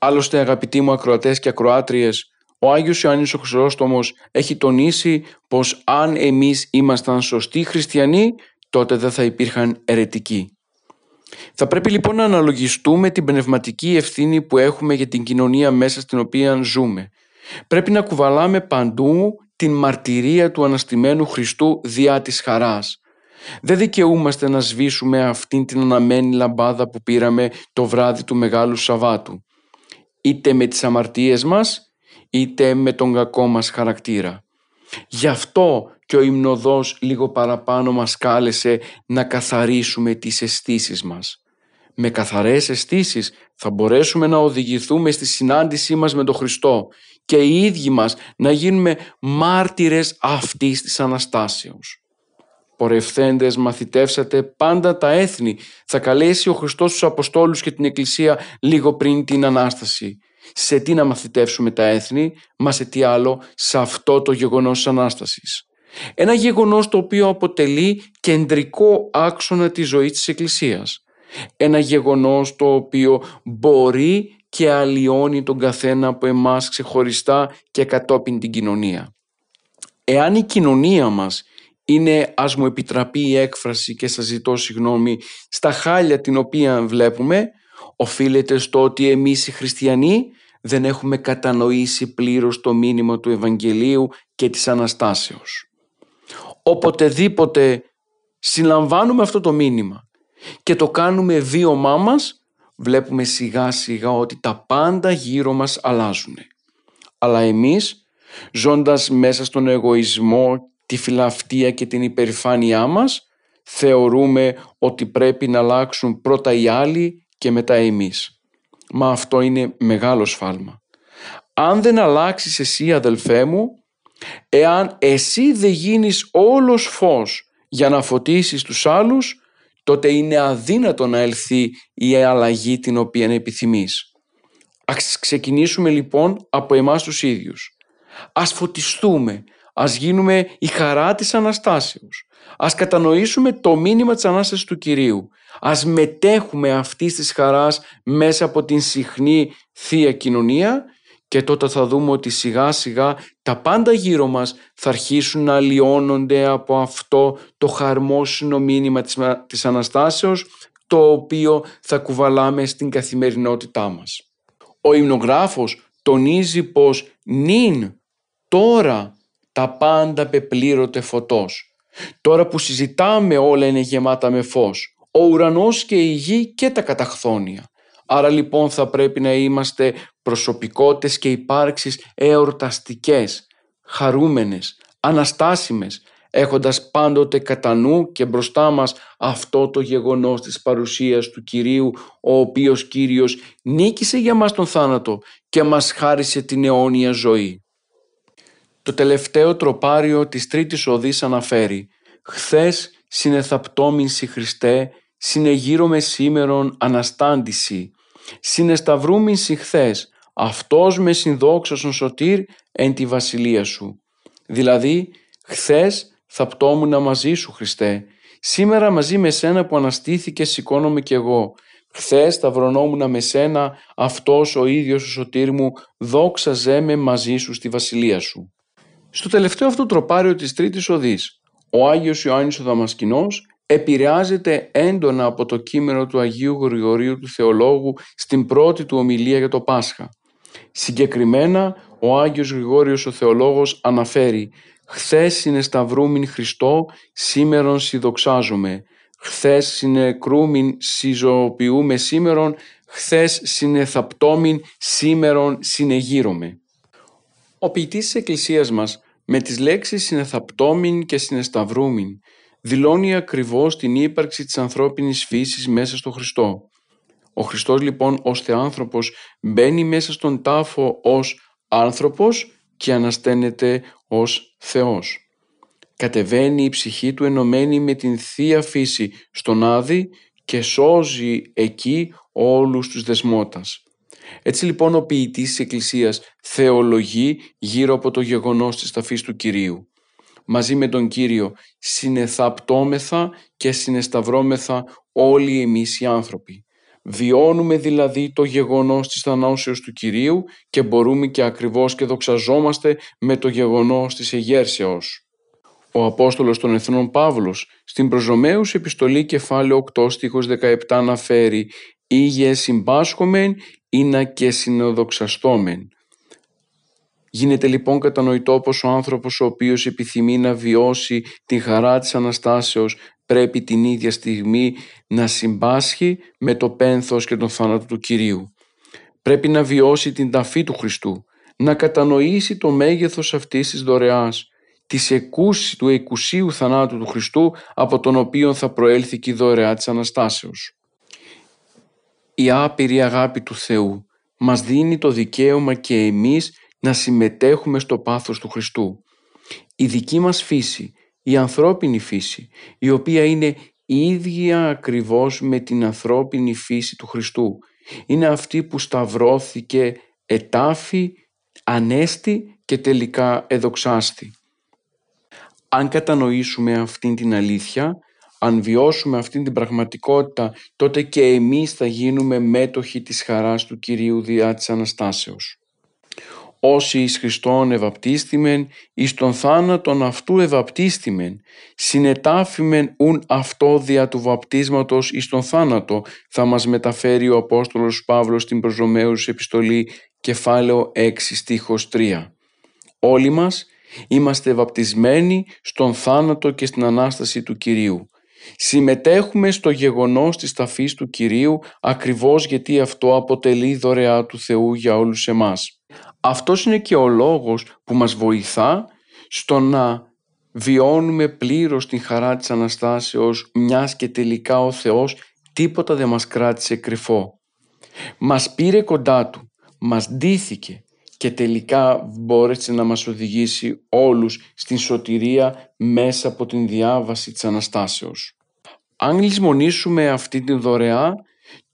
Άλλωστε αγαπητοί μου ακροατές και ακροάτριες, ο Άγιος Ιωάννης ο Χρυσόστομος έχει τονίσει πως αν εμείς ήμασταν σωστοί χριστιανοί τότε δεν θα υπήρχαν ερετικοί. Θα πρέπει λοιπόν να αναλογιστούμε την πνευματική ευθύνη που έχουμε για την κοινωνία μέσα στην οποία ζούμε. Πρέπει να κουβαλάμε παντού την μαρτυρία του Αναστημένου Χριστού διά της χαράς. Δεν δικαιούμαστε να σβήσουμε αυτήν την αναμένη λαμπάδα που πήραμε το βράδυ του Μεγάλου Σαββάτου. Είτε με τις αμαρτίες μας, είτε με τον κακό μας χαρακτήρα. Γι' αυτό και ο υμνοδός λίγο παραπάνω μας κάλεσε να καθαρίσουμε τις αισθήσεις μας. Με καθαρές αισθήσεις θα μπορέσουμε να οδηγηθούμε στη συνάντησή μας με τον Χριστό και οι ίδιοι μας να γίνουμε μάρτυρες αυτής της Αναστάσεως. Πορευθέντες μαθητεύσατε πάντα τα έθνη. Θα καλέσει ο Χριστός τους Αποστόλους και την Εκκλησία λίγο πριν την Ανάσταση. Σε τι να μαθητεύσουμε τα έθνη, μα σε τι άλλο, σε αυτό το γεγονός της Ανάστασης. Ένα γεγονός το οποίο αποτελεί κεντρικό άξονα της ζωής της Εκκλησίας. Ένα γεγονός το οποίο μπορεί και αλλοιώνει τον καθένα από εμάς ξεχωριστά και κατόπιν την κοινωνία. Εάν η κοινωνία μας είναι, ας μου επιτραπεί η έκφραση και σας ζητώ συγγνώμη, στα χάλια την οποία βλέπουμε, οφείλεται στο ότι εμείς οι χριστιανοί δεν έχουμε κατανοήσει πλήρως το μήνυμα του Ευαγγελίου και της Αναστάσεως. Οποτεδήποτε συλλαμβάνουμε αυτό το μήνυμα και το κάνουμε βίωμά μας, βλέπουμε σιγά σιγά ότι τα πάντα γύρω μας αλλάζουν. Αλλά εμείς, ζώντας μέσα στον εγωισμό, τη φιλαυτία και την υπερηφάνειά μας, θεωρούμε ότι πρέπει να αλλάξουν πρώτα οι άλλοι και μετά εμείς. Μα αυτό είναι μεγάλο σφάλμα. Αν δεν αλλάξεις εσύ αδελφέ μου, εάν εσύ δεν γίνεις όλος φως για να φωτίσεις τους άλλους, τότε είναι αδύνατο να ελθεί η αλλαγή την οποία επιθυμείς. Ας ξεκινήσουμε λοιπόν από εμάς τους ίδιους. Ας φωτιστούμε, ας γίνουμε η χαρά της Αναστάσεως. Ας κατανοήσουμε το μήνυμα της Ανάστασης του Κυρίου. Ας μετέχουμε αυτής της χαράς μέσα από την συχνή Θεία Κοινωνία και τότε θα δούμε ότι σιγά σιγά τα πάντα γύρω μας θα αρχίσουν να αλλοιώνονται από αυτό το χαρμόσυνο μήνυμα της, της Αναστάσεως το οποίο θα κουβαλάμε στην καθημερινότητά μας. Ο υμνογράφος τονίζει πως νυν τώρα τα πάντα πεπλήρωτε φωτός. Τώρα που συζητάμε όλα είναι γεμάτα με φως. Ο ουρανός και η γη και τα καταχθόνια. Άρα λοιπόν θα πρέπει να είμαστε προσωπικότητες και υπάρξεις εορταστικές, χαρούμενες, αναστάσιμες, έχοντας πάντοτε κατά νου και μπροστά μας αυτό το γεγονός της παρουσίας του Κυρίου, ο οποίος Κύριος νίκησε για μας τον θάνατο και μας χάρισε την αιώνια ζωή. Το τελευταίο τροπάριο της τρίτης οδής αναφέρει «Χθες συνεθαπτώμην σι Χριστέ, συνεγείρομαι σήμερον αναστάντηση, συνεσταυρούμην σι χθες, αυτός με συνδόξασον σωτήρ εν τη βασιλεία σου». Δηλαδή, χθες θα πτώμουν μαζί σου Χριστέ, σήμερα μαζί με σένα που αναστήθηκε σηκώνομαι κι εγώ, Χθες θα βρωνόμουν με σένα, αυτός ο ίδιος ο σωτήρ μου, δόξαζέ με μαζί σου στη βασιλεία σου. Στο τελευταίο αυτό τροπάριο της Τρίτης Οδής, ο Άγιος Ιωάννης ο Δαμασκηνός επηρεάζεται έντονα από το κείμενο του Αγίου Γρηγορίου του Θεολόγου στην πρώτη του ομιλία για το Πάσχα. Συγκεκριμένα, ο Άγιος Γρηγόριος ο Θεολόγος αναφέρει «Χθες συνεσταυρούμην Χριστό, σήμερον συνδοξάζομαι. Χθες συνεκρούμην συζωοποιούμε σήμερον, χθες συνεθαπτόμην σήμερον συνεγείρομαι». Ο ποιητής της Εκκλησίας μας με τις λέξεις συνεθαπτόμην και συνεσταυρούμην δηλώνει ακριβώς την ύπαρξη της ανθρώπινης φύσης μέσα στο Χριστό. Ο Χριστός λοιπόν ως Θεάνθρωπος μπαίνει μέσα στον τάφο ως άνθρωπος και ανασταίνεται ως Θεός. Κατεβαίνει η ψυχή του ενωμένη με την Θεία Φύση στον Άδη και σώζει εκεί όλους τους δεσμότας. Έτσι λοιπόν ο ποιητής της Εκκλησίας θεολογεί γύρω από το γεγονός της ταφής του Κυρίου. Μαζί με τον Κύριο συνεθαπτώμεθα και συνεσταυρώμεθα όλοι εμείς οι άνθρωποι. Βιώνουμε δηλαδή το γεγονός της θανάσεως του Κυρίου και μπορούμε και ακριβώς και δοξαζόμαστε με το γεγονός της εγέρσεως. Ο Απόστολος των Εθνών Παύλος στην Προζωμαίους επιστολή κεφάλαιο 8 στίχος 17 αναφέρει «Ήγε συμπάσχομεν να και συνοδοξαστόμεν». Γίνεται λοιπόν κατανοητό πως ο άνθρωπος ο οποίος επιθυμεί να βιώσει τη χαρά της Αναστάσεως πρέπει την ίδια στιγμή να συμπάσχει με το πένθος και τον θάνατο του Κυρίου. Πρέπει να βιώσει την ταφή του Χριστού, να κατανοήσει το μέγεθος αυτής της δωρεάς, της εκούση, του εκουσίου θανάτου του Χριστού από τον οποίο θα προέλθει και η δωρεά της Αναστάσεως. Η άπειρη αγάπη του Θεού μας δίνει το δικαίωμα και εμείς να συμμετέχουμε στο πάθος του Χριστού. Η δική μας φύση, η ανθρώπινη φύση, η οποία είναι ίδια ακριβώς με την ανθρώπινη φύση του Χριστού. Είναι αυτή που σταυρώθηκε ετάφη, ανέστη και τελικά εδοξάστη. Αν κατανοήσουμε αυτήν την αλήθεια, αν βιώσουμε αυτήν την πραγματικότητα, τότε και εμείς θα γίνουμε μέτοχοι της χαράς του Κυρίου διά της Αναστάσεως. Όσοι εις Χριστόν ευαπτίστημεν, εις τον θάνατον αυτού ευαπτίστημεν, συνετάφημεν ουν αυτό δια του βαπτίσματος εις τον θάνατο, θα μας μεταφέρει ο Απόστολος Παύλος στην προς επιστολή κεφάλαιο 6 στίχος 3. Όλοι μας είμαστε βαπτισμένοι στον θάνατο και στην Ανάσταση του Κυρίου. Συμμετέχουμε στο γεγονός της ταφής του Κυρίου ακριβώς γιατί αυτό αποτελεί δωρεά του Θεού για όλους εμάς. Αυτός είναι και ο λόγος που μας βοηθά στο να βιώνουμε πλήρως την χαρά της Αναστάσεως μιας και τελικά ο Θεός τίποτα δεν μας κράτησε κρυφό. Μας πήρε κοντά Του, μας ντύθηκε και τελικά μπόρεσε να μας οδηγήσει όλους στην σωτηρία μέσα από την διάβαση της Αναστάσεως. Αν λησμονήσουμε αυτή την δωρεά,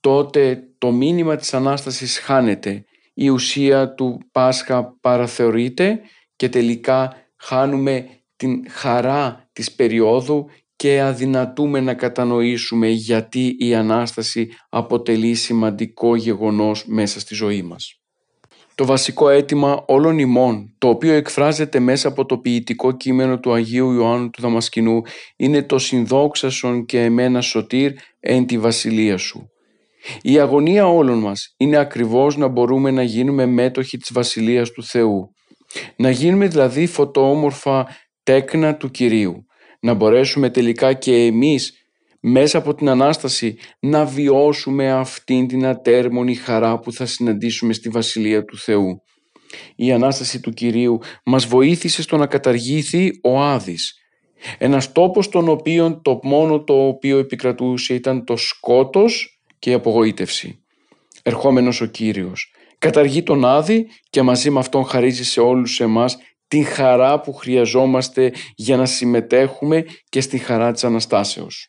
τότε το μήνυμα της Ανάστασης χάνεται. Η ουσία του Πάσχα παραθεωρείται και τελικά χάνουμε την χαρά της περίοδου και αδυνατούμε να κατανοήσουμε γιατί η Ανάσταση αποτελεί σημαντικό γεγονός μέσα στη ζωή μας. Το βασικό αίτημα όλων ημών, το οποίο εκφράζεται μέσα από το ποιητικό κείμενο του Αγίου Ιωάννου του Δαμασκηνού, είναι το «Συνδόξασον και εμένα σωτήρ εν τη βασιλεία σου». Η αγωνία όλων μας είναι ακριβώς να μπορούμε να γίνουμε μέτοχοι της Βασιλείας του Θεού. Να γίνουμε δηλαδή φωτοόμορφα τέκνα του Κυρίου. Να μπορέσουμε τελικά και εμείς μέσα από την Ανάσταση να βιώσουμε αυτήν την ατέρμονη χαρά που θα συναντήσουμε στη Βασιλεία του Θεού. Η Ανάσταση του Κυρίου μας βοήθησε στο να καταργήθει ο Άδης. Ένας τόπος τον οποίο το μόνο το οποίο επικρατούσε ήταν το σκότος και η απογοήτευση. Ερχόμενος ο Κύριος καταργεί τον Άδη και μαζί με αυτόν χαρίζει σε όλους εμάς την χαρά που χρειαζόμαστε για να συμμετέχουμε και στη χαρά της Αναστάσεως.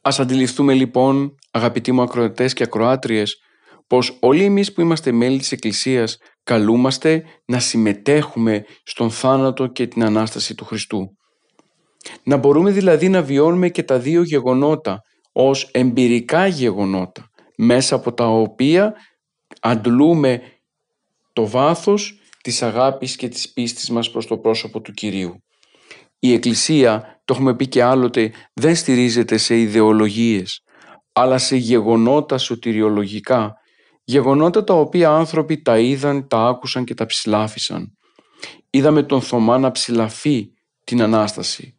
Ας αντιληφθούμε λοιπόν, αγαπητοί μου ακροατές και ακροάτριες, πως όλοι εμείς που είμαστε μέλη της Εκκλησίας καλούμαστε να συμμετέχουμε στον θάνατο και την Ανάσταση του Χριστού. Να μπορούμε δηλαδή να βιώνουμε και τα δύο γεγονότα ως εμπειρικά γεγονότα, μέσα από τα οποία αντλούμε το βάθος της αγάπης και της πίστης μας προς το πρόσωπο του Κυρίου. Η Εκκλησία, το έχουμε πει και άλλοτε, δεν στηρίζεται σε ιδεολογίες, αλλά σε γεγονότα σωτηριολογικά, γεγονότα τα οποία άνθρωποι τα είδαν, τα άκουσαν και τα ψηλάφισαν. Είδαμε τον Θωμά να ψηλαφεί την Ανάσταση.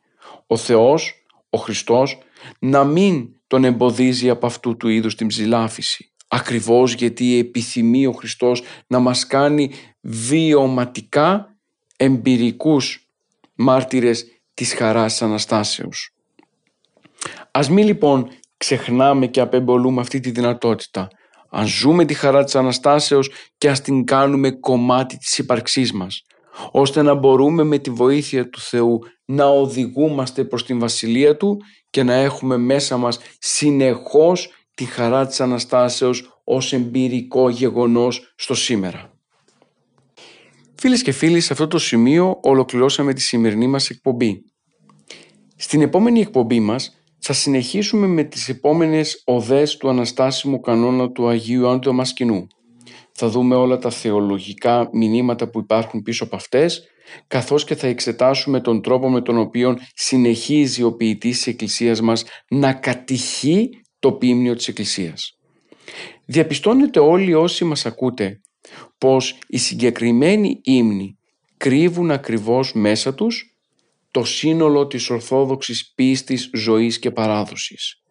Ο Θεός, ο Χριστός, να μην τον εμποδίζει από αυτού του είδους την ψηλάφιση. Ακριβώς γιατί επιθυμεί ο Χριστός να μας κάνει βιωματικά εμπειρικούς μάρτυρες της χαράς της Αναστάσεως. Ας μην λοιπόν ξεχνάμε και απεμπολούμε αυτή τη δυνατότητα. Αν ζούμε τη χαρά της Αναστάσεως και ας την κάνουμε κομμάτι της ύπαρξής μας, ώστε να μπορούμε με τη βοήθεια του Θεού να οδηγούμαστε προς την Βασιλεία Του και να έχουμε μέσα μας συνεχώς τη χαρά της Αναστάσεως ως εμπειρικό γεγονός στο σήμερα. Φίλες και φίλοι, σε αυτό το σημείο ολοκληρώσαμε τη σημερινή μας εκπομπή. Στην επόμενη εκπομπή μας θα συνεχίσουμε με τις επόμενες οδές του Αναστάσιμου κανόνα του Αγίου Ιωάννου του Δαμασκηνού. Θα δούμε όλα τα θεολογικά μηνύματα που υπάρχουν πίσω από αυτές, καθώς και θα εξετάσουμε τον τρόπο με τον οποίο συνεχίζει ο ποιητής της Εκκλησίας μας να κατηχεί το ποίμνιο της Εκκλησίας. Διαπιστώνετε όλοι όσοι μας ακούτε πως οι συγκεκριμένοι ύμνοι κρύβουν ακριβώς μέσα τους το σύνολο της ορθόδοξης πίστης, ζωής και παράδοσης.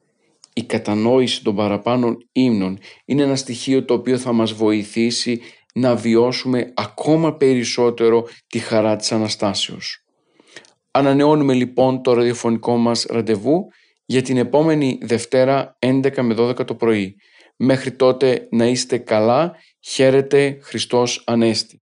Η κατανόηση των παραπάνω ύμνων είναι ένα στοιχείο το οποίο θα μας βοηθήσει να βιώσουμε ακόμα περισσότερο τη χαρά της Αναστάσεως. Ανανεώνουμε λοιπόν το ραδιοφωνικό μας ραντεβού για την επόμενη Δευτέρα 11 με 12 το πρωί. Μέχρι τότε να είστε καλά, χαίρετε Χριστός Ανέστη.